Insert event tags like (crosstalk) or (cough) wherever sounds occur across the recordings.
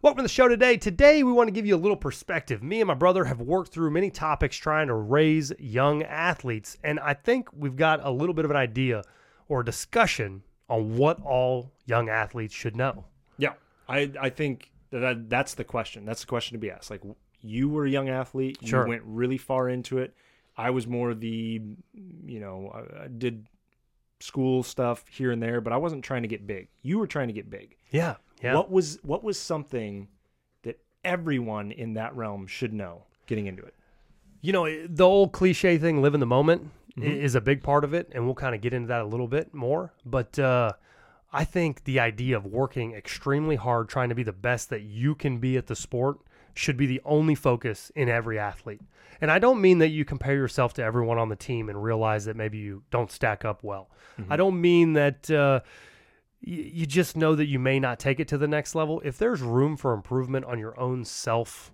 Welcome to the show today. Today, we want to give you a little perspective. Me and my brother have worked through many topics trying to raise young athletes, and I think we've got a little bit of an idea or a discussion on what all young athletes should know. Yeah, I I think that that's the question. That's the question to be asked. Like you were a young athlete, Sure. you went really far into it. I was more the, you know, I, I did school stuff here and there, but I wasn't trying to get big. You were trying to get big. Yeah, yeah. What was what was something that everyone in that realm should know getting into it? You know, the old cliche thing, live in the moment, Mhm. is a big part of it, and we'll kind of get into that a little bit more. But uh, I think the idea of working extremely hard, trying to be the best that you can be at the sport, should be the only focus in every athlete. And I don't mean that you compare yourself to everyone on the team and realize that maybe you don't stack up well. I don't mean that. Uh, you just know that you may not take it to the next level. If there's room for improvement on your own self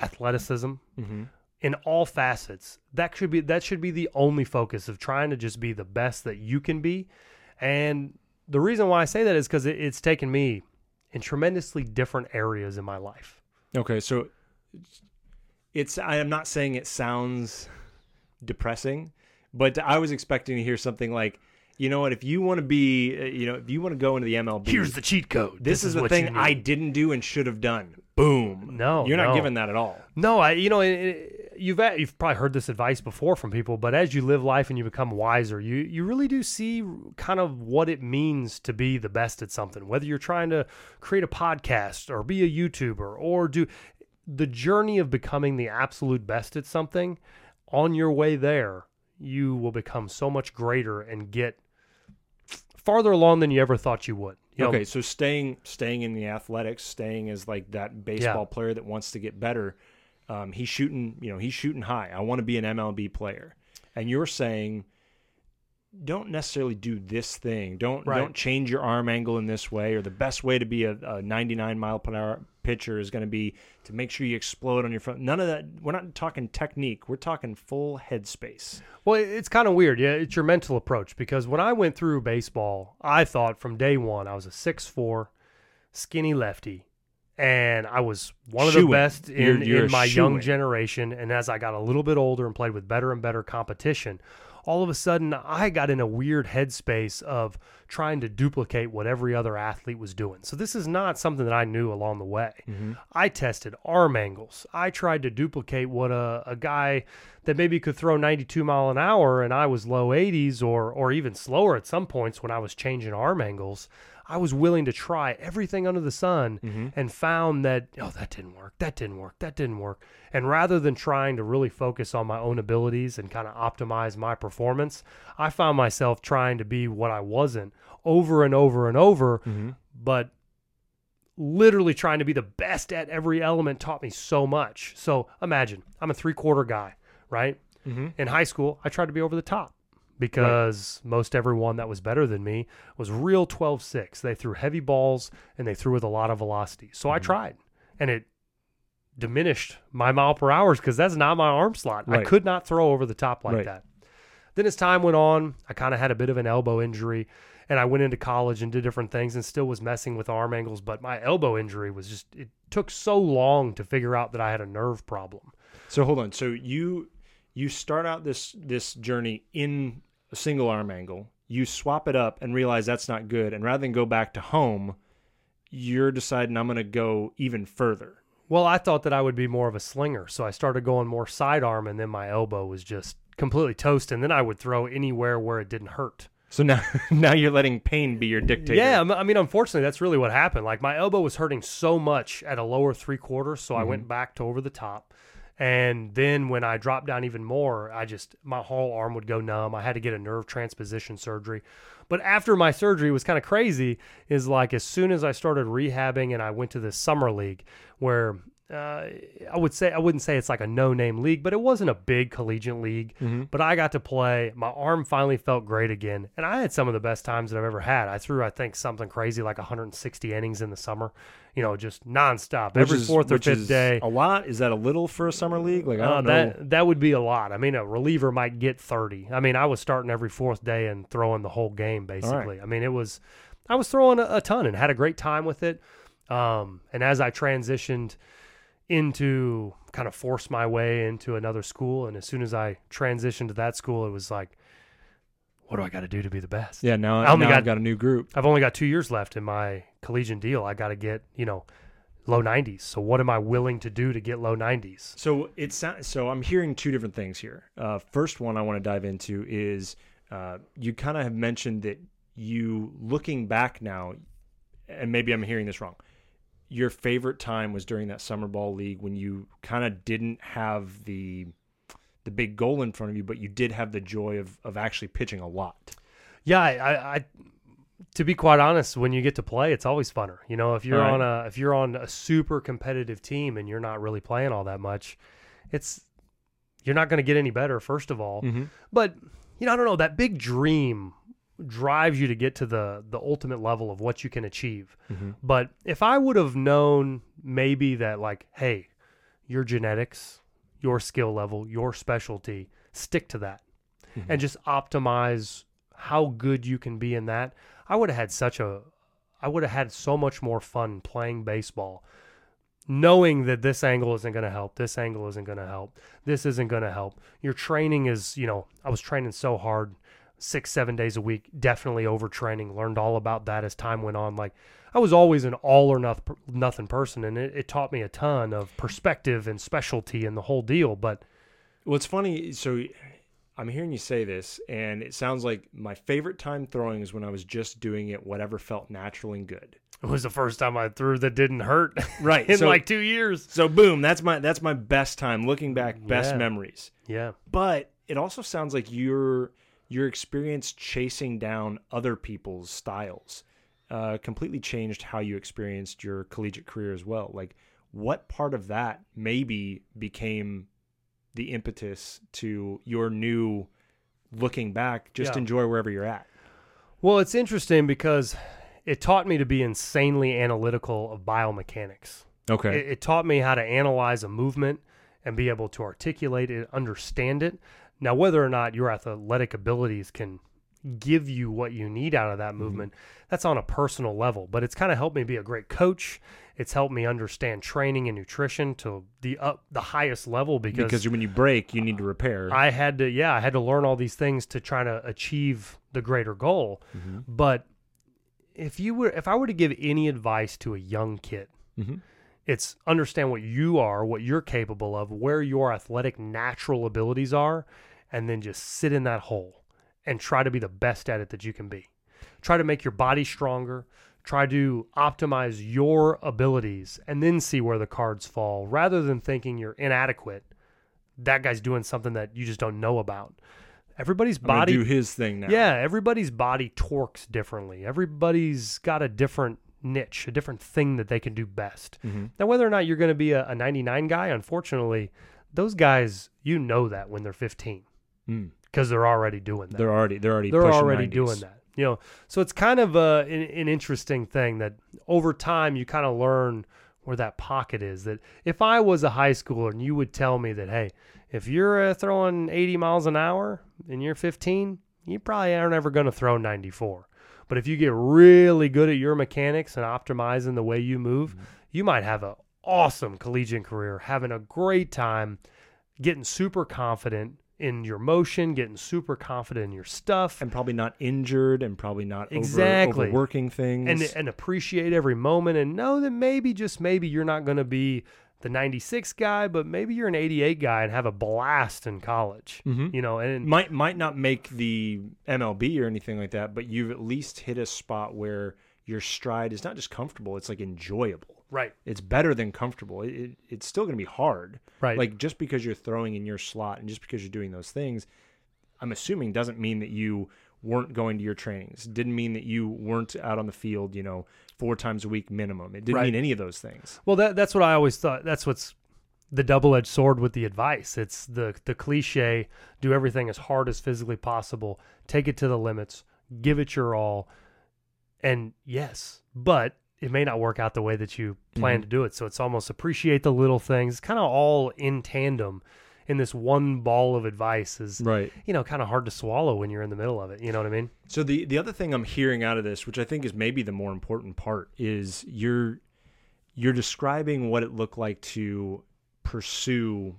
athleticism, Mm-hmm. in all facets. That should be that should be the only focus of trying to just be the best that you can be. And the reason why I say that is because it, it's taken me in tremendously different areas in my life. Okay, so it's I am not saying it sounds depressing, but I was expecting to hear something like, you know what, if you want to be, uh, you know, if you want to go into the MLB, Here's the cheat code. this, is, the thing. I didn't do and should have done. Boom. No, you're not no. given that at all. No, I you know it, it- you've you've probably heard this advice before from people, but as you live life and you become wiser, you you really do see kind of what it means to be the best at something. Whether you're trying to create a podcast or be a YouTuber or do the journey of becoming the absolute best at something, on your way there, you will become so much greater and get farther along than you ever thought you would. You know, okay, so staying staying in the athletics, staying as like that baseball player that wants to get better. Um, he's shooting, you know, he's shooting high. I want to be an MLB player, and you're saying, don't necessarily do this thing. Don't Right. don't change your arm angle in this way. Or the best way to be a, a 99 mile per hour pitcher is going to be to make sure you explode on your front. None of that. We're not talking technique. We're talking full headspace. Well, it's kind of weird. Yeah, it's your mental approach because when I went through baseball, I thought from day one I was a six four, skinny lefty, and I was one of the Shoo-in. best in, You're- you're in my young shoo-in. generation. And as I got a little bit older and played with better and better competition, all of a sudden I got in a weird headspace of trying to duplicate what every other athlete was doing. So this is not something that I knew along the way. Mm-hmm. I tested arm angles. I tried to duplicate what a, a guy that maybe could throw 92 mile an hour and I was low 80s or or even slower at some points when I was changing arm angles. I was willing to try everything under the sun and found that oh that didn't work. That didn't work. That didn't work. And rather than trying to really focus on my own abilities and kind of optimize my performance, I found myself trying to be what I wasn't over and over and over, but literally trying to be the best at every element taught me so much. So imagine I'm a three quarter guy, right? Mm-hmm. In high school, I tried to be over the top because most everyone that was better than me was real 12 6. They threw heavy balls and they threw with a lot of velocity. So I mm-hmm. tried and it diminished my mile per hours because that's not my arm slot. I could not throw over the top like Right. that. Then as time went on, I kind of had a bit of an elbow injury and I went into college and did different things and still was messing with arm angles, but my elbow injury was just it took so long to figure out that I had a nerve problem. So hold on. So you you start out this this journey in a single arm angle. You swap it up and realize that's not good. And rather than go back to home, you're deciding I'm going to go even further. Well, I thought that I would be more of a slinger, so I started going more sidearm and then my elbow was just completely toast and then I would throw anywhere where it didn't hurt. So now (laughs) now you're letting pain be your dictator. Yeah, I mean, unfortunately, that's really what happened. Like my elbow was hurting so much at a lower three quarters, so I mm-hmm. went back to over the top. And then when I dropped down even more, I just my whole arm would go numb. I had to get a nerve transposition surgery. But after my surgery was kind of crazy is like as soon as I started rehabbing and I went to the summer league where uh, I would say I wouldn't say it's like a no-name league, but it wasn't a big collegiate league. But I got to play. My arm finally felt great again, and I had some of the best times that I've ever had. I threw, I think, something crazy like 160 innings in the summer. You know, just nonstop Which every is- fourth or fifth is day. A lot? Is that a little for a summer league? Like I Uh, don't know. that that would be a lot. I mean, a reliever might get 30. I mean, I was starting every fourth day and throwing the whole game basically. I mean, it was I was throwing a, a ton and had a great time with it. Um, and as I transitioned into kind of force my way into another school, and as soon as I transitioned to that school, it was like, what do I got to do to be the best? Yeah, now, I only now got- I've got a new group. I've only got two years left in my collegiate deal. I got to get, you know, low 90s. So what am I willing to do to get low 90s? So it's so- so I'm hearing two different things here. Uh, first one I want to dive into is uh, you kind of have mentioned that you looking back now, and maybe I'm hearing this wrong. Your favorite time was during that summer ball league when you kind of didn't have the the big goal in front of you, but you did have the joy of of actually pitching a lot. Yeah, I, I, to be quite honest, when you get to play, it's always funner. You know, if you're Right. on a if you're on a super competitive team and you're not really playing all that much, it's you're not going to get any better. First of all, Mm-hmm. but you know, I don't know that big dream drives you to get to the the ultimate level of what you can achieve. Mm-hmm. But if I would have known maybe that like, hey, your genetics, your skill level, your specialty, stick to that and just optimize how good you can be in that. I would have had such a I would have had so much more fun playing baseball knowing that this angle isn't going to help, this angle isn't going to help, this isn't going to help. Your training is, you know, I was training so hard, six, seven days a week, definitely overtraining, learned all about that as time went on. Like, I was always an all or noth- nothing person, and it, it taught me a ton of perspective and specialty and the whole deal. But Well, it's funny. So I'm hearing you say this, and it sounds like my favorite time throwing is when I was just doing it, whatever felt natural and good. it was the first time I threw that didn't hurt (laughs) Right. in so, like two years. so boom, that's my that's my best time. Looking back, best Yeah. memories. Yeah. But it also sounds like your your experience chasing down other people's styles uh, completely changed how you experienced your collegiate career as well. Like, what part of that maybe became the impetus to your new looking back? Just Yeah. enjoy wherever you're at. Well, it's interesting because it taught me to be insanely analytical of biomechanics. Okay. It, it taught me how to analyze a movement and be able to articulate it, understand it. Now, whether or not your athletic abilities can give you what you need out of that movement, that's on a personal level. But it's kind of helped me be a great coach. It's helped me understand training and nutrition to the up the highest level because, because when you break, you need to repair. I had to yeah, I had to learn all these things to try to achieve the greater goal. Mhm. But if you were if I were to give any advice to a young kid, Mhm. it's understand what you are, what you're capable of, where your athletic natural abilities are, and then just sit in that hole and try to be the best at it that you can be. Try to make your body stronger, try to optimize your abilities and then see where the cards fall rather than thinking you're inadequate. That guy's doing something that you just don't know about. Everybody's body do his thing now. yeah, everybody's body torques differently. Everybody's got a different niche, a different thing that they can do best. Mhm. Now, whether or not you're going to be a, a 99 guy, unfortunately, those guys, you know that when they're 15 Mm. because they're already doing that. They're already they're already They're already 90s. doing that. You know, so it's kind of a, an, an interesting thing that over time you kind of learn where that pocket is. That if I was a high schooler and you would tell me that, hey, if you're uh, throwing 80 miles an hour and you're 15, you probably aren't ever going to throw 94. But if you get really good at your mechanics and optimizing the way you move, you might have an awesome collegiate career, having a great time, getting super confident in your motion, getting super confident in your stuff, and probably not injured and probably not over- Exactly. overworking things. and and appreciate every moment and know that maybe just maybe you're not going to be the 96 guy, but maybe you're an 88 guy and have a blast in college. Mhm. You know, and might might not make the MLB or anything like that, but you've at least hit a spot where your stride is not just comfortable; it's like enjoyable. Right, It's better than comfortable. It, it, it's still going to be hard. right, Like just because you're throwing in your slot and just because you're doing those things, I'm assuming doesn't mean that you weren't going to your trainings. Didn't mean that you weren't out on the field, you know, four times a week minimum. It didn't Right. mean any of those things. Well, that that's what I always thought. That's what's the double-edged sword with the advice. It's the the cliche: do everything as hard as physically possible, take it to the limits, give it your all. And yes, but it may not work out the way that you plan Mhm. to do it. So it's almost appreciate the little things. Kind of all in tandem in this one ball of advice is Right. you know kind of hard to swallow when you're in the middle of it. You know what I mean? So the the other thing I'm hearing out of this, which I think is maybe the more important part, is you're you're describing what it looked like to pursue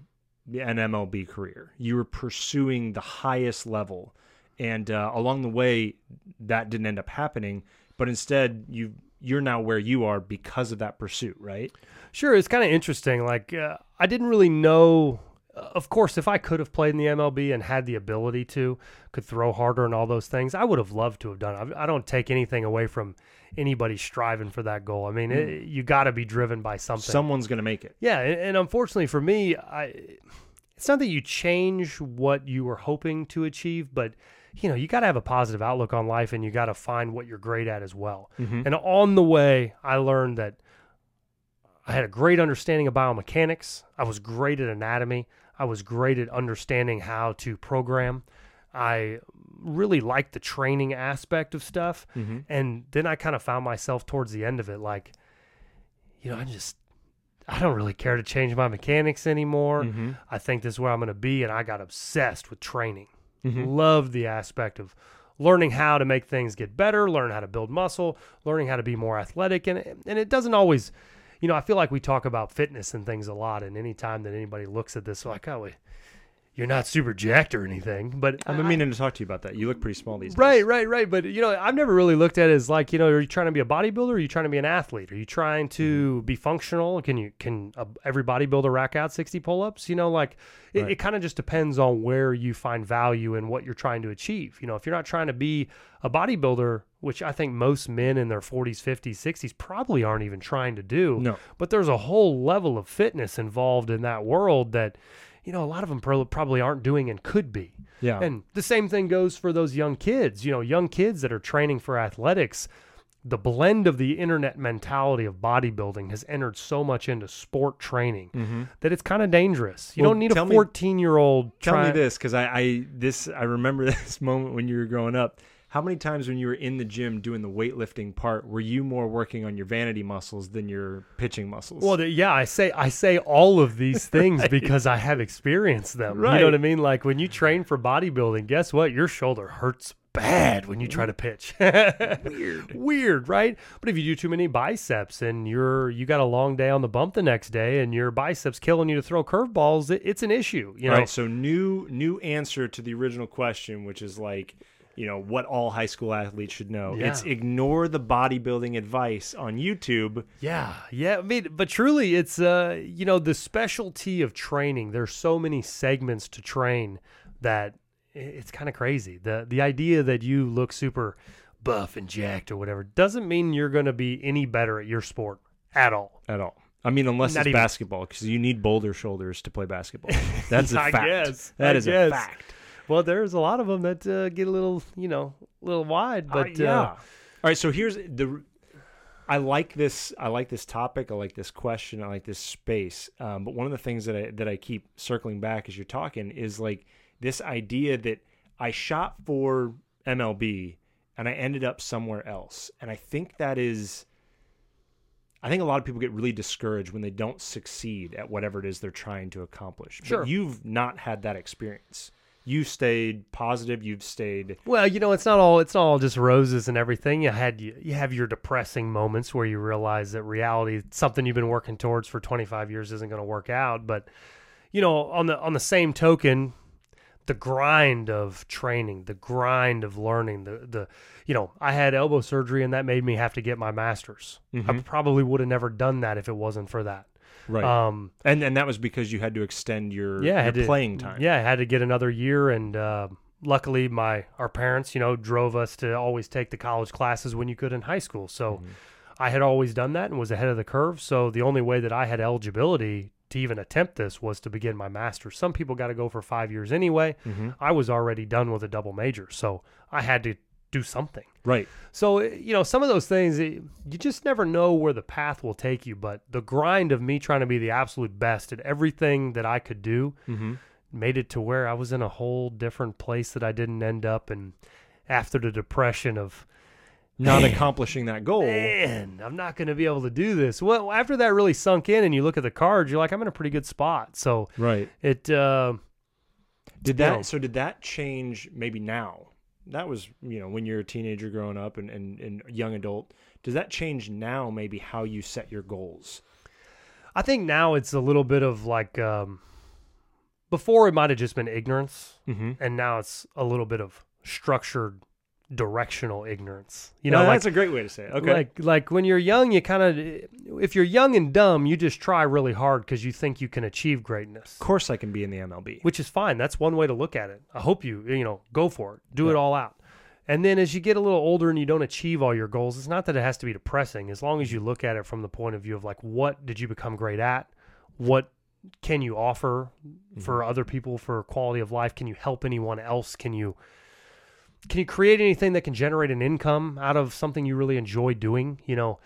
an MLB career. You were pursuing the highest level, and uh, along the way, that didn't end up happening. But instead, you you're now where you are because of that pursuit, right? Sure, it's kind of interesting. Like uh, I didn't really know. Uh, of course, if I could have played in the MLB and had the ability to, could throw harder and all those things, I would have loved to have done. I, I don't take anything away from anybody striving for that goal. I mean, mm. it, you got to be driven by something. Someone's going to make it. Yeah, and, and, unfortunately for me, I it's not that you change what you were hoping to achieve, but you know, you got to have a positive outlook on life and you got to find what you're great at as well. Mm-hmm. And on the way, I learned that I had a great understanding of biomechanics. I was great at anatomy. I was great at understanding how to program. I really liked the training aspect of stuff. Mm-hmm. And then I kind of found myself towards the end of it like, you know, I just, I don't really care to change my mechanics anymore. Mm-hmm. I think this is where I'm going to be. And I got obsessed with training. Mm-hmm. Loved the aspect of learning how to make things get better, learn how to build muscle, learning how to be more athletic. And, and it doesn't always, you know, I feel like we talk about fitness and things a lot. And anytime that anybody looks at this, like, oh, you're not super jacked or anything. But I've been meaning to talk to you about that. You look pretty small these days. Right, right, right. But you know, I've never really looked at it as like, you know, are you trying to be a bodybuilder? Or are you trying to be an athlete? Are you trying to mm-hmm. be functional? Can you can uh, every bodybuilder rack out sixty pull-ups? You know, like it, right. it kind of just depends on where you find value and what you're trying to achieve. You know, if you're not trying to be a bodybuilder, which I think most men in their 40s, 50s, 60s probably aren't even trying to do. No. But there's a whole level of fitness involved in that world that you know, a lot of them probably aren't doing and could be. Yeah. And the same thing goes for those young kids, you know, young kids that are training for athletics. The blend of the internet mentality of bodybuilding has entered so much into sport training mm-hmm. that it's kind of dangerous. You well, don't need a 14 year old. Tell me this, because I, I this I remember (laughs) this moment when you were growing up how many times when you were in the gym doing the weightlifting part were you more working on your vanity muscles than your pitching muscles well yeah i say i say all of these (laughs) things right. because i have experienced them right. you know what i mean like when you train for bodybuilding guess what your shoulder hurts bad when you try mm-hmm. to pitch. (laughs) Weird. Weird, right? But if you do too many biceps and you're you got a long day on the bump the next day and your biceps killing you to throw curveballs, it, it's an issue. You know? Right. So new new answer to the original question, which is like you know what all high school athletes should know. Yeah. It's ignore the bodybuilding advice on YouTube. Yeah, yeah. I mean, but truly, it's uh, you know, the specialty of training. There's so many segments to train that it's kind of crazy. the The idea that you look super buff and jacked or whatever doesn't mean you're going to be any better at your sport at all. At all. I mean, unless Not it's even. basketball, because you need boulder shoulders to play basketball. That's (laughs) a fact. Guess. That I is guess. a fact. Well, there's a lot of them that uh, get a little, you know, a little wide. Uh, but uh, yeah. Uh, All right. So here's the. I like this. I like this topic. I like this question. I like this space. Um, but one of the things that I that I keep circling back as you're talking is like this idea that I shot for MLB and I ended up somewhere else, and I think that is. I think a lot of people get really discouraged when they don't succeed at whatever it is they're trying to accomplish. Sure. But you've not had that experience you stayed positive. You've stayed. Well, you know, it's not all it's not all just roses and everything. You had you, you have your depressing moments where you realize that reality, something you've been working towards for 25 years, isn't going to work out. But you know, on the on the same token, the grind of training, the grind of learning, the the you know, I had elbow surgery and that made me have to get my master's. Mm-hmm. I probably would have never done that if it wasn't for that. Right. Um, and and that was because you had to extend your, yeah, your playing time. Yeah, I had to get another year, and uh, luckily, my our parents, you know, drove us to always take the college classes when you could in high school. So mm-hmm. I had always done that and was ahead of the curve. So the only way that I had eligibility to even attempt this was to begin my master's. Some people got to go for five years anyway. Mm-hmm. I was already done with a double major, so I had to do something. Right. So, you know, some of those things, eh, you just never know where the path will take you. But the grind of me trying to be the absolute best at everything that I could do mm-hmm. made it to where I was in a whole different place that I didn't end up. And after the depression of, not man, accomplishing that goal. Man, I'm not going to be able to do this. Well, after that really sunk in, and you look at the cards, you're like, I'm in a pretty good spot. So, right. It uh, did that. Know, so did that change? Maybe now that was you know when you're a teenager growing up and, and, and young adult Does that change now maybe how you set your goals? I think now it's a little bit of like um, before it might have just been ignorance, Mm-hmm. and now it's a little bit of structured, directional ignorance. You know, like that's a great way to say it. Okay. like like when you're young, you kind of if you're young and dumb, you just try really hard because you think you can achieve greatness, of course, I can be in the MLB. which is fine. That's one way to look at it. I hope you you know go for it, do it all out. And then as you get a little older and you don't achieve all your goals, it's not that it has to be depressing. As long as you look at it from the point of view of like, what did you become great at? What can you offer for mm-hmm. other people for quality of life? Can you help anyone else? Can you can you create anything that can generate an income out of something you really enjoy doing? You know,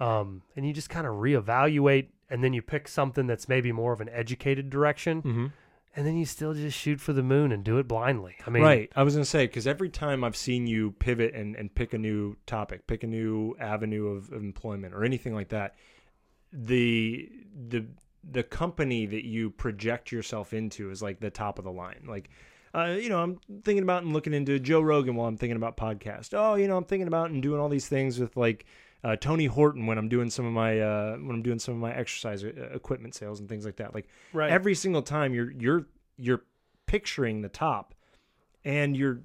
um, and you just kind of reevaluate, and then you pick something that's maybe more of an educated direction, Mm-hmm. and then you still just shoot for the moon and do it blindly. I mean, right. I was going to say, because every time I've seen you pivot and, and pick a new topic, pick a new avenue of, of employment or anything like that, the, the, the company that you project yourself into is like the top of the line. Like, uh, you know, I'm thinking about and looking into Joe Rogan while I'm thinking about podcast. Oh, you know, I'm thinking about and doing all these things with like uh, Tony Horton when I'm doing some of my uh, when I'm doing some of my exercise uh, equipment sales and things like that. Like right. every single time you're you're you're picturing the top, and you're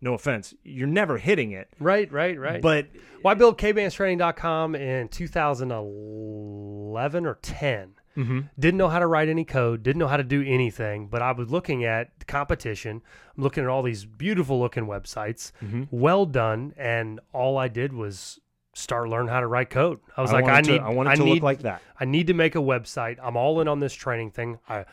no offense, you're never hitting it. right, right, right. But Well, build built kbandstraining.com in 2011 or 10. Mm-hmm. Didn't know how to write any code, didn't know how to do anything, but I was looking at the competition. I'm looking at all these beautiful looking websites, mm-hmm. well done, and all I did was start learning how to write code. I was like, I to, need, I want it to need, look like that. I need to make a website. I'm all in on this training thing. I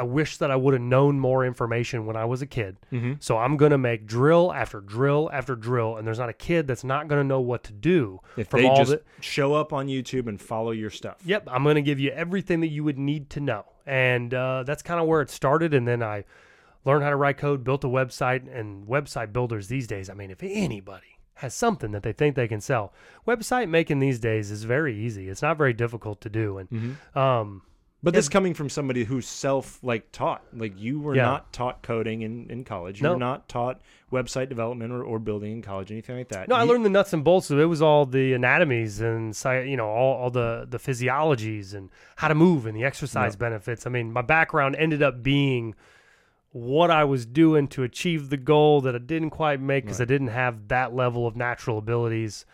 I wish that I would have known more information when I was a kid. Mm-hmm. So I'm going to make drill after drill after drill, and there's not a kid that's not going to know what to do If from they all just the. show up on YouTube and follow your stuff. Yep, I'm going to give you everything that you would need to know, and uh, that's kind of where it started. And then I learned how to write code, built a website, and website builders these days. I mean, if anybody has something that they think they can sell, website making these days is very easy. It's not very difficult to do, and Mm-hmm. um, But this coming from somebody who's self like taught. Like you were Yeah. not taught coding in, in college. You No. were not taught website development or, or building in college, anything like that. No, I learned the nuts and bolts of it. It was all the anatomies and you know all, all the the physiologies and how to move and the exercise benefits. I mean, my background ended up being what I was doing to achieve the goal that I didn't quite make because I didn't have that level of natural abilities,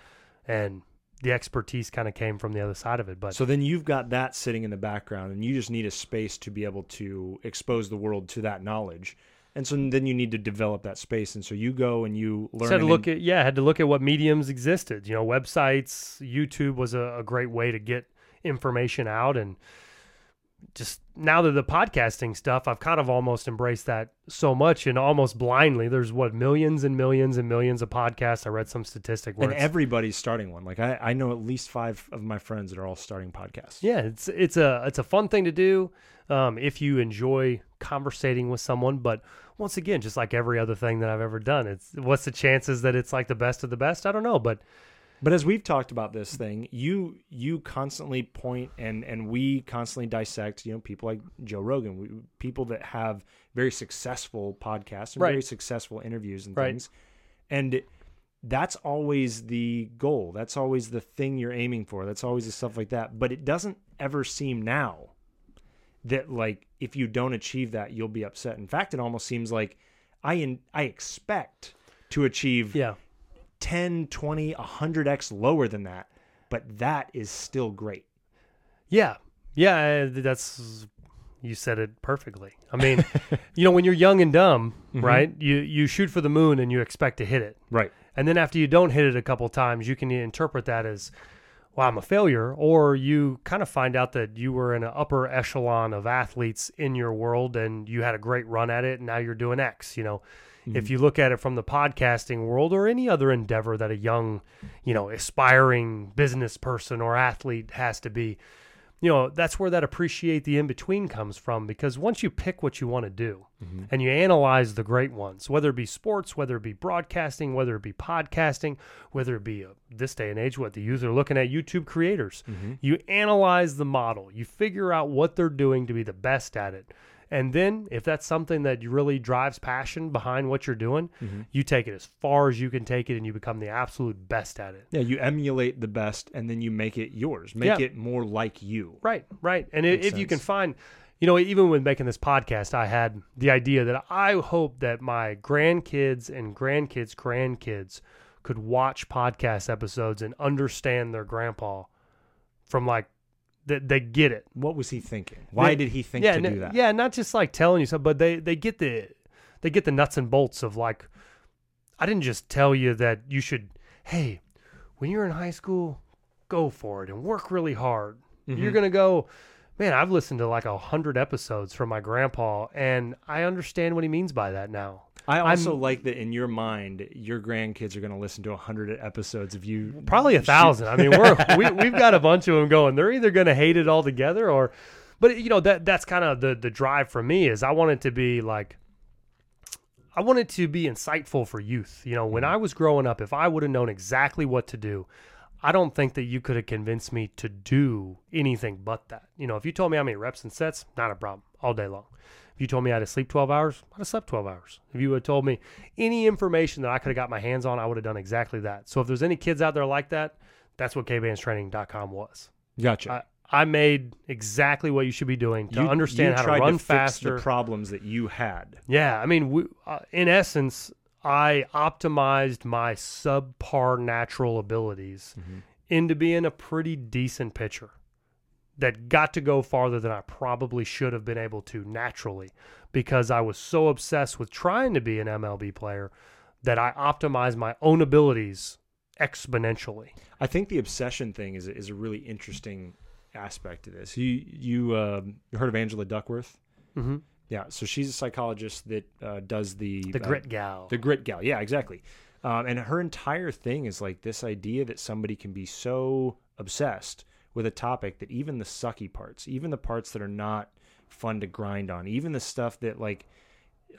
and the expertise kind of came from the other side of it. But So then you've got that sitting in the background, and you just need a space to be able to expose the world to that knowledge. And so then you need to develop that space. And so you go and you learn. So had to look at yeah, I had to look at what mediums existed. You know, websites, YouTube was a, a great way to get information out, and just now that the podcasting stuff, I've kind of almost embraced that so much and almost blindly. There's what millions and millions and millions of podcasts. I read some statistic where and everybody's starting one. Like I, I know at least five of my friends that are all starting podcasts. yeah, it's it's a it's a fun thing to do um, if you enjoy conversating with someone. But once again, just like every other thing that I've ever done, it's what's the chances that it's like the best of the best? I don't know, but But as we've talked about this thing, you you constantly point and and we constantly dissect. You know, people like Joe Rogan, we, people that have very successful podcasts and Right. very successful interviews and Right. things, and that's always the goal. That's always the thing you're aiming for. That's always the stuff like that. But it doesn't ever seem now that like if you don't achieve that, you'll be upset. In fact, it almost seems like I in, I expect to achieve yeah. 10, 20, 100x lower than that, but that is still great. Yeah. Yeah, that's you said it perfectly. I mean, (laughs) you know, when you're young and dumb, mm-hmm. right? You you shoot for the moon and you expect to hit it. Right. And then after you don't hit it a couple times, you can interpret that as well, I'm a failure or you kind of find out that you were in an upper echelon of athletes in your world and you had a great run at it and now you're doing X, you know. If mm-hmm. you look at it from the podcasting world or any other endeavor that a young, you know, aspiring business person or athlete has to be, you know, that's where that appreciate the in between comes from because once you pick what you want to do mm-hmm. and you analyze the great ones, whether it be sports, whether it be broadcasting, whether it be podcasting, whether it be uh, this day and age, what the youth are looking at, YouTube creators, mm-hmm. you analyze the model, you figure out what they're doing to be the best at it. And then if that's something that really drives passion behind what you're doing, Mm-hmm. you take it as far as you can take it and you become the absolute best at it. Yeah, you emulate the best and then you make it yours. Make Yeah. it more like you. Right, right. And Makes if you can find, you know, even when making this podcast, I had the idea that I hope that my grandkids and grandkids' grandkids could watch podcast episodes and understand their grandpa from like that they get it. What was he thinking? Why They- did he think yeah, to do that? Yeah, not just like telling you something, but they they get the they get the nuts and bolts of like I didn't just tell you that you should hey, when you're in high school, go for it and work really hard. You're Mhm. gonna go man, I've listened to like a hundred episodes from my grandpa and I understand what he means by that now. I also I'm- like that in your mind, your grandkids are going to listen to a hundred episodes of you. Probably a thousand. I mean, we're (laughs) we, we've got a bunch of them going. They're either going to hate it altogether, or, but you know that that's kind of the the drive for me is I want it to be like, I want it to be insightful for youth. You know, when mm-hmm. I was growing up, if I would have known exactly what to do, I don't think that you could have convinced me to do anything but that. You know, if you told me how many reps and sets, not a problem, all day long. If you told me I had to sleep 12 hours, I'd have slept 12 hours. If you had told me any information that I could have got my hands on, I would have done exactly that. So if there's any kids out there like that, that's what kbandstraining.com was. Gotcha. I, I made exactly what you should be doing to You- understand you how to run fix faster. The problems that you had. Yeah, I mean, we, uh, in essence, I optimized my subpar natural abilities Mm-hmm. into being a pretty decent pitcher that got to go farther than I probably should have been able to naturally because I was so obsessed with trying to be an MLB player that I optimized my own abilities exponentially. I think the obsession thing is is a really interesting aspect to this. You you um, you heard of Angela Duckworth? Mm-hmm. Yeah, so she's a psychologist that uh, does the The uh, grit gal. the grit gal. Yeah, exactly. Um, and her entire thing is like this idea that somebody can be so obsessed with a topic that even the sucky parts, even the parts that are not fun to grind on, even the stuff that like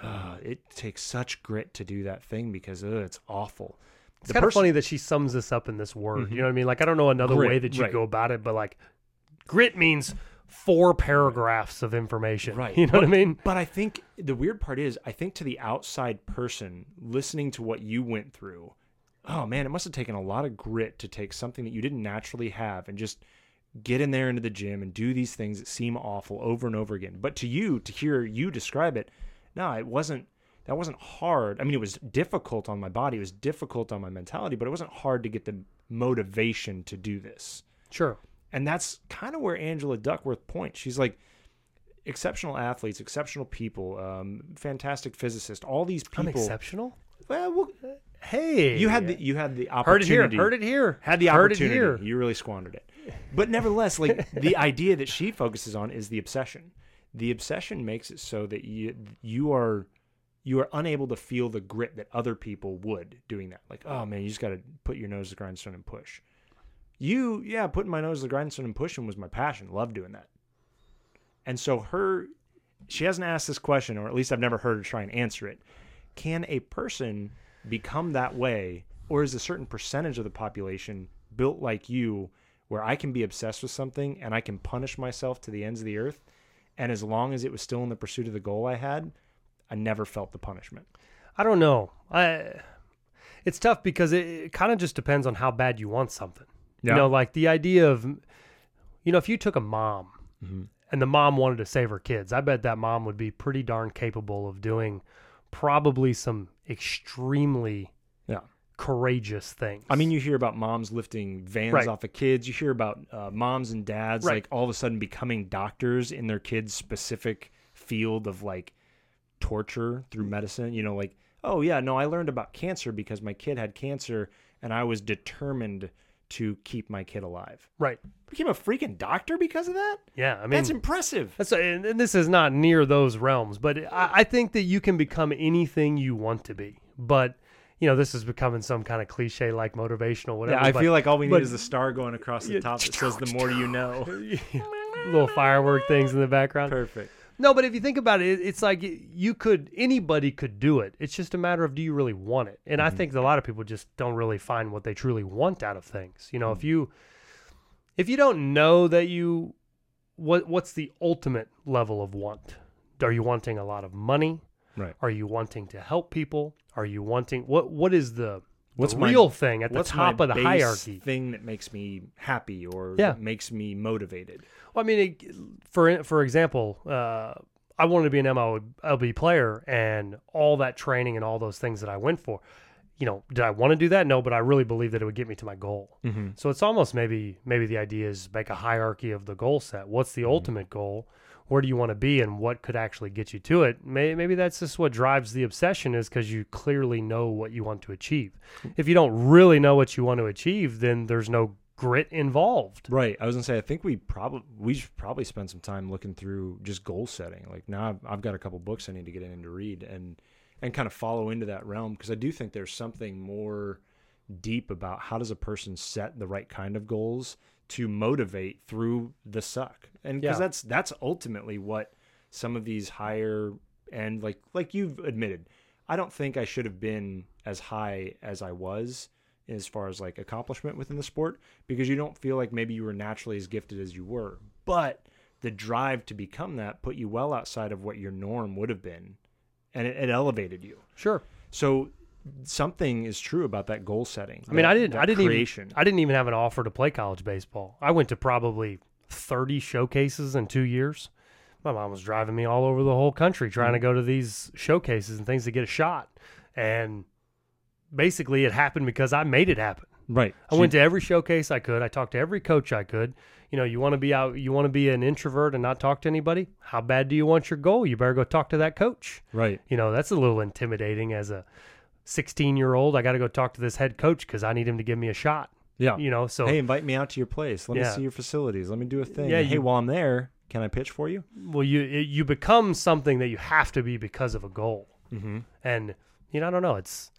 uh, it takes such grit to do that thing because it's awful. It's The kind of funny that she sums this up in this word. Mhm. You know what I mean? Like I don't know another Grit, way that you right. go about it, but like grit means four paragraphs of information. Right. You know what I mean? But I think the weird part is, I think to the outside person listening to what you went through, oh man, it must have taken a lot of grit to take something that you didn't naturally have and just get in there into the gym and do these things that seem awful over and over again. But to you, to hear you describe it, no, it wasn't. That wasn't hard. I mean, it was difficult on my body. It was difficult on my mentality, but it wasn't hard to get the motivation to do this. Sure. And that's kind of where Angela Duckworth points. She's like, exceptional athletes, exceptional people, um, fantastic physicist, all these I'm people. exceptional. well, well, Hey, you had the you had the heard it here. opportunity. Heard it here. Had the heard opportunity. It here. You really squandered it. But nevertheless, like (laughs) the idea that she focuses on is the obsession. The obsession makes it so that you you are you are unable to feel the grit that other people would doing that. Like, oh man, you just got to put your nose to the grindstone and push. You, yeah, putting my nose to the grindstone and pushing was my passion. Love doing that. And so her, she hasn't asked this question, or at least I've never heard her try and answer it. Can a person become that way, or is a certain percentage of the population built like you, where I can be obsessed with something and I can punish myself to the ends of the earth, and as long as it was still in the pursuit of the goal I had, I never felt the punishment. I don't know. I. It's tough because it, it kind of just depends on how bad you want something. Yeah. You know, like the idea of, you know, if you took a mom Mm-hmm. and the mom wanted to save her kids, I bet that mom would be pretty darn capable of doing probably some extremely Yeah. courageous things. I mean, you hear about moms lifting vans Right. off of kids. You hear about uh, moms and dads Right. like all of a sudden becoming doctors in their kids' specific field of like torture through medicine. You know, like oh yeah, no, I learned about cancer because my kid had cancer, and I was determined to keep my kid alive. right? Became a freaking doctor because of that. Yeah, I mean, That's impressive. That's and, and this is not near those realms, but I, I think that you can become anything you want to be. But you know, this is becoming some kind of cliche like motivational, whatever. Yeah, I but feel like all we need but- is a star going across the Yeah. top that says "the more you know." (laughs) little firework things in the background. Perfect. No, but if you think about it, it's like you could anybody could do it. It's just a matter of do you really want it. And I mm-hmm. think a lot of people just don't really find what they truly want out of things. You know, if mm-hmm. you if you don't know that you what what's the ultimate level of want? are you wanting a lot of money? Right. Are you wanting to help people? Are you wanting what what is the What's the my- real thing at the top my of the hierarchy? Thing that makes me happy or Yeah. makes me motivated. Well, I mean, it, for for example, uh, I wanted to be an MLB player, and all that training and all those things that I went for. You know, did I want to do that? No, but I really believe that it would get me to my goal. Mm-hmm. So it's almost maybe maybe the idea is make a hierarchy of the goal set. What's the ultimate goal? Where do you want to be, and what could actually get you to it? Maybe, that's just what drives the obsession, is because you clearly know what you want to achieve. If you don't really know what you want to achieve, then there's no grit involved. Right. I was gonna say I think we probably we should probably spend some time looking through just goal setting. Like now I've, I've got a couple books I need to get in to read and and kind of follow into that realm because I do think there's something more deep about how does a person set the right kind of goals to motivate through the suck. And because Yeah. that's that's ultimately what some of these higher end like like you've admitted. I don't think I should have been as high as I was as far as like accomplishment within the sport because you don't feel like maybe you were naturally as gifted as you were. But the drive to become that put you well outside of what your norm would have been and it, it elevated you. Sure. So something is true about that goal setting. I mean, that- I didn't. I didn't creation. even. I didn't even have an offer to play college baseball. I went to probably thirty showcases in two years. My mom was driving me all over the whole country trying Mm-hmm. to go to these showcases and things to get a shot. And basically, it happened because I made it happen. right. I went to every showcase I could. I talked to every coach I could. You know, you want to be out. You want to be an introvert and not talk to anybody. How bad do you want your goal? You better go talk to that coach right. you know that's a little intimidating as a 16 year old i got to go talk to this head coach because i need him to give me a shot Yeah. you know so hey, invite me out to your place. Let me see your facilities. Let me do a thing. Yeah, hey, you- while I'm there, can I pitch for you? well you it- you become something that you have to be because of a goal Mm-hmm. and you know i don't know it's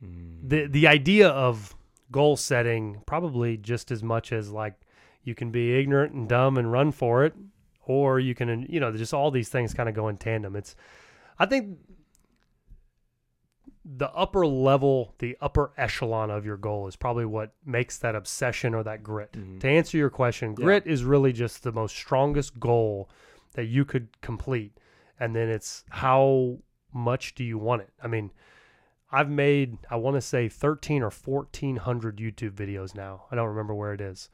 the the idea of goal setting probably just as much as like you can be ignorant and dumb and run for it or you can you know just all these things kind of go in tandem it's i think the upper level the upper echelon of your goal is probably what makes that obsession or that grit Mhm. to answer your question Yeah. grit is really just the most strongest goal that you could complete and then it's how much do you want it i mean I've made I want to say 13 or 1400 YouTube videos now. I don't remember where it is.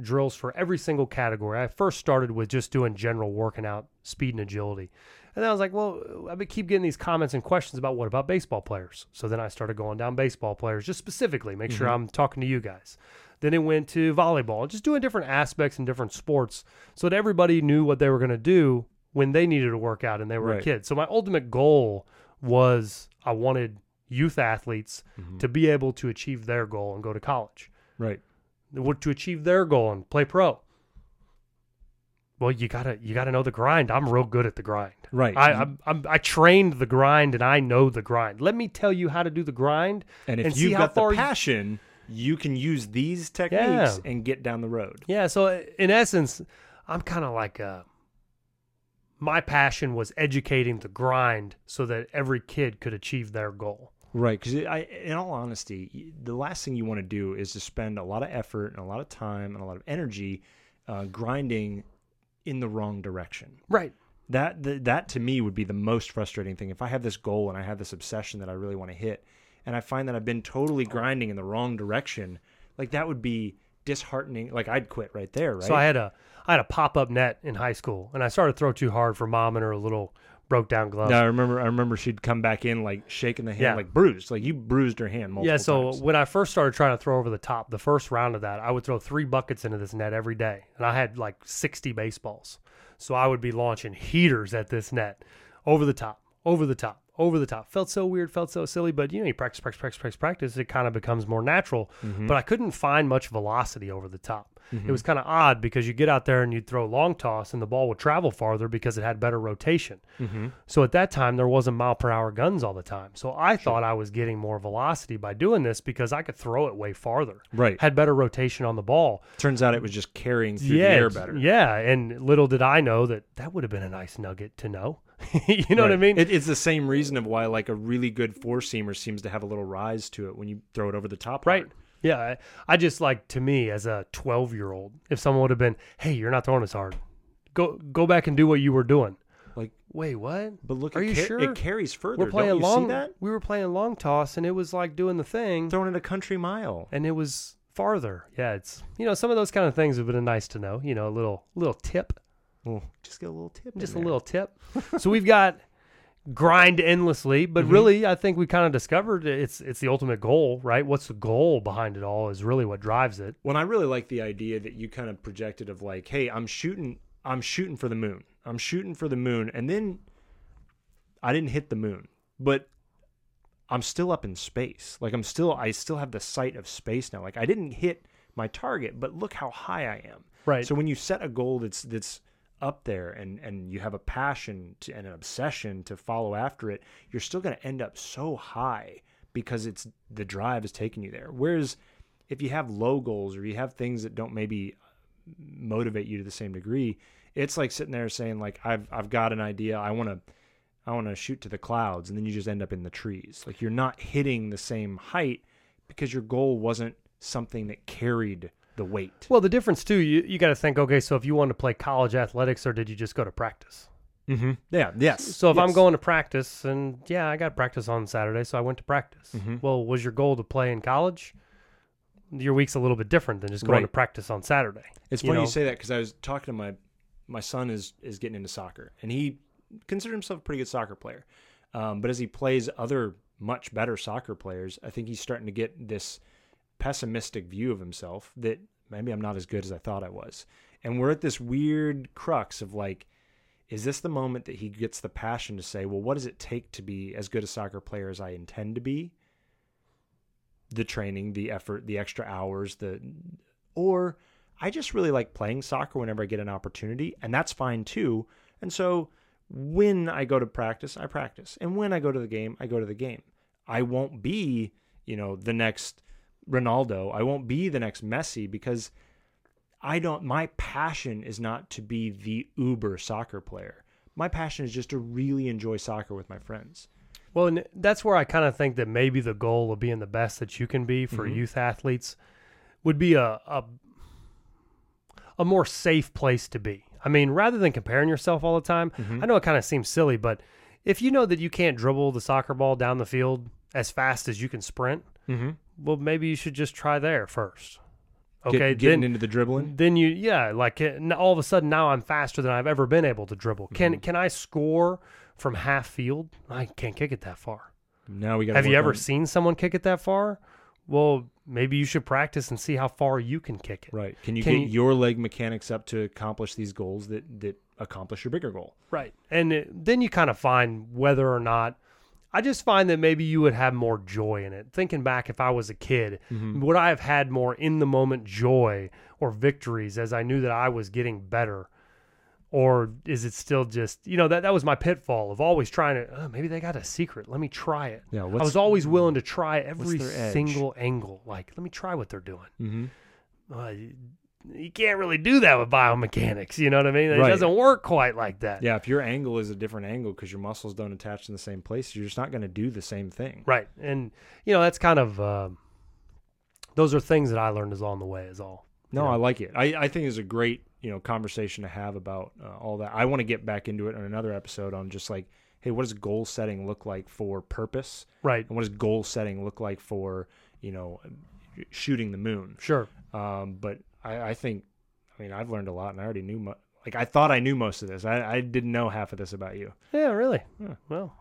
Drills for every single category. I first started with just doing general working out, speed and agility. And then I was like, well, I keep getting these comments and questions about what about baseball players? So then I started going down baseball players just specifically, make sure mm-hmm. I'm talking to you guys. Then it went to volleyball, just doing different aspects and different sports so that everybody knew what they were going to do when they needed to work out and they were a kid. So my ultimate goal was I wanted youth athletes mm-hmm. to be able to achieve their goal and go to college, Right. What- to achieve their goal and play pro. Well, you gotta you gotta know the grind. I'm real good at the grind. Right. I I'm, I'm, I trained the grind and I know the grind. Let me tell you how to do the grind. and if and you've got the far you- passion, you can use these techniques Yeah. and get down the road. Yeah. So uh, in essence, I'm kind of like uh my passion was educating the grind so that every kid could achieve their goal. Right, because I, in all honesty, the last thing you want to do is to spend a lot of effort and a lot of time and a lot of energy uh, grinding in the wrong direction. Right. That th- that to me would be the most frustrating thing. If I have this goal and I have this obsession that I really want to hit, and I find that I've been totally grinding in the wrong direction, like that would be disheartening. Like I'd quit right there. Right. So I had a I had a pop up net in high school, and I started to throw too hard for mom and her little broke down glove. No, I remember. I remember she'd come back in like shaking the hand, Yeah. like bruised, like you bruised her hand multiple yeah, so times. when I first started trying to throw over the top, the first round of that, I would throw three buckets into this net every day, and I had like 60 baseballs. So I would be launching heaters at this net, over the top, over the top, over the top. Felt so weird, felt so silly, but you know, you practice, practice, practice, practice, practice, it kind of becomes more natural. Mm-hmm. But I couldn't find much velocity over the top. It was kind of odd because you get out there and you'd throw long toss and the ball would travel farther because it had better rotation. Mm-hmm. So at that time, there wasn't mile per hour guns all the time. So I thought I was getting more velocity by doing this because I could throw it way farther. Right. Had better rotation on the ball. Turns out it was just carrying through yeah, the air better. Yeah, and little did I know that that would have been a nice nugget to know. (laughs) you know what I mean? It, it's the same reason of why like a really good four seamer seems to have a little rise to it when you throw it over the top. right. hard. Yeah, I, I just like to me as a 12 year old, if someone would have been, "Hey, you're not throwing as hard. Go go back and do what you were doing." Like, wait, what? but look, Are you car- sure? It carries further. We're playing long. see that? We were playing long toss, and it was like doing the thing, Throwing it a country mile. and it was farther. Yeah, it's you know some of those kind of things have been nice to know. You know, a little little tip, Well, just get a little tip. just a there. little tip. so we've got grind endlessly, but Mhm. really, I think we kind of discovered it's it's the ultimate goal, right? What's the goal behind it all is really what drives it. When I really like the idea that you kind of projected of like, hey, I'm shooting, I'm shooting for the moon. I'm shooting for the moon, and then I didn't hit the moon, but I'm still up in space. Like I'm still, I still have the sight of space now. Like I didn't hit my target, but look how high I am. Right. So when you set a goal that's that's up there and and you have a passion to, and an obsession to follow after it, you're still going to end up so high because it's the drive is taking you there. Whereas if you have low goals or you have things that don't maybe motivate you to the same degree, it's like sitting there saying like I've I've got an idea, I want to I want to shoot to the clouds and then you just end up in the trees. Like you're not hitting the same height because your goal wasn't something that carried the weight. well, the difference too, you you got to think. Okay, so if you want to play college athletics, or did you just go to practice? Mm-hmm. Yeah. Yes. So if I'm going to practice, and yeah, I got practice on Saturday, so I went to practice. Mhm. Well, was your goal to play in college? Your week's a little bit different than just going to practice on Saturday. It's you funny you, say that because I was talking to my my son is is getting into soccer and he considers himself a pretty good soccer player, um, but as he plays other much better soccer players, I think he's starting to get this pessimistic view of himself that maybe I'm not as good as I thought I was, and we're at this weird crux of like. Is this the moment that he gets the passion to say, well, what does it take to be as good a soccer player as I intend to be? The training, the effort, the extra hours, the or I just really like playing soccer whenever I get an opportunity, and that's fine too. And so when I go to practice, I practice. And when I go to the game, I go to the game. I won't be, you know, the next Ronaldo. I won't be the next Messi because I don't my passion is not to be the uber soccer player. My passion is just to really enjoy soccer with my friends. Well, and that's where I kind of think that maybe the goal of being the best that you can be for Mhm. youth athletes would be a, a a more safe place to be. I mean, rather than comparing yourself all the time, Mm-hmm. I know it kind of seems silly, but if you know that you can't dribble the soccer ball down the field as fast as you can sprint, Mm-hmm. Well, maybe you should just try there first. Get- Okay, getting then into the dribbling. then you yeah, like uh, all of a sudden now I'm faster than I've ever been able to dribble. Can Mhm. can I score from half field? I can't kick it that far. Now we got. Have you ever seen someone kick it that far? Well, maybe you should practice and see how far you can kick it. Right. Can you Can get you- your leg mechanics up to accomplish these goals that that accomplish your bigger goal? Right. And it, then you kind of find whether or not I just find that maybe you would have more joy in it. Thinking back if I was a kid, would I have had more in the moment joy or victories as I knew that I was getting better? Or is it still just, you know, that, that was my pitfall of always trying to, oh, maybe they got a secret. Let me try it. Yeah. I was always willing to try every single angle. Like, let me try what they're doing. hmm Uh, you, can't really do that with biomechanics. You know what I mean? It Right. doesn't work quite like that. Yeah. If your angle is a different angle because your muscles don't attach in the same place, you're just not going to do the same thing. Right. And, you know, that's kind of, um those are things that I learned is on the way, is all. No, know? I like it. I, I think it's a great you know conversation to have about uh, all that. I want to get back into it on another episode on just like, hey, what does goal setting look like for purpose, Right. and what does goal setting look like for you know shooting the moon? Sure. Um, but I, I think, I mean, I've learned a lot, and I already knew. Mo- like I thought I knew most of this. I, I didn't know half of this about you. Yeah, really. Huh. Well,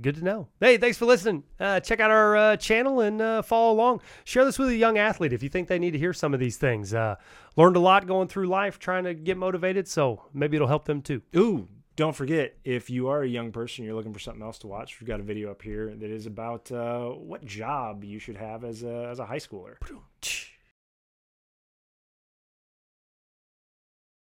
good to know. Hey, thanks for listening. Uh, check out our uh, channel and uh, follow along. Share this with a young athlete if you think they need to hear some of these things. Uh, learned a lot going through life trying to get motivated, so maybe it'll help them too. Ooh, don't forget if you are a young person, you're looking for something else to watch. We've got a video up here that is about uh, what job you should have as a as a high schooler.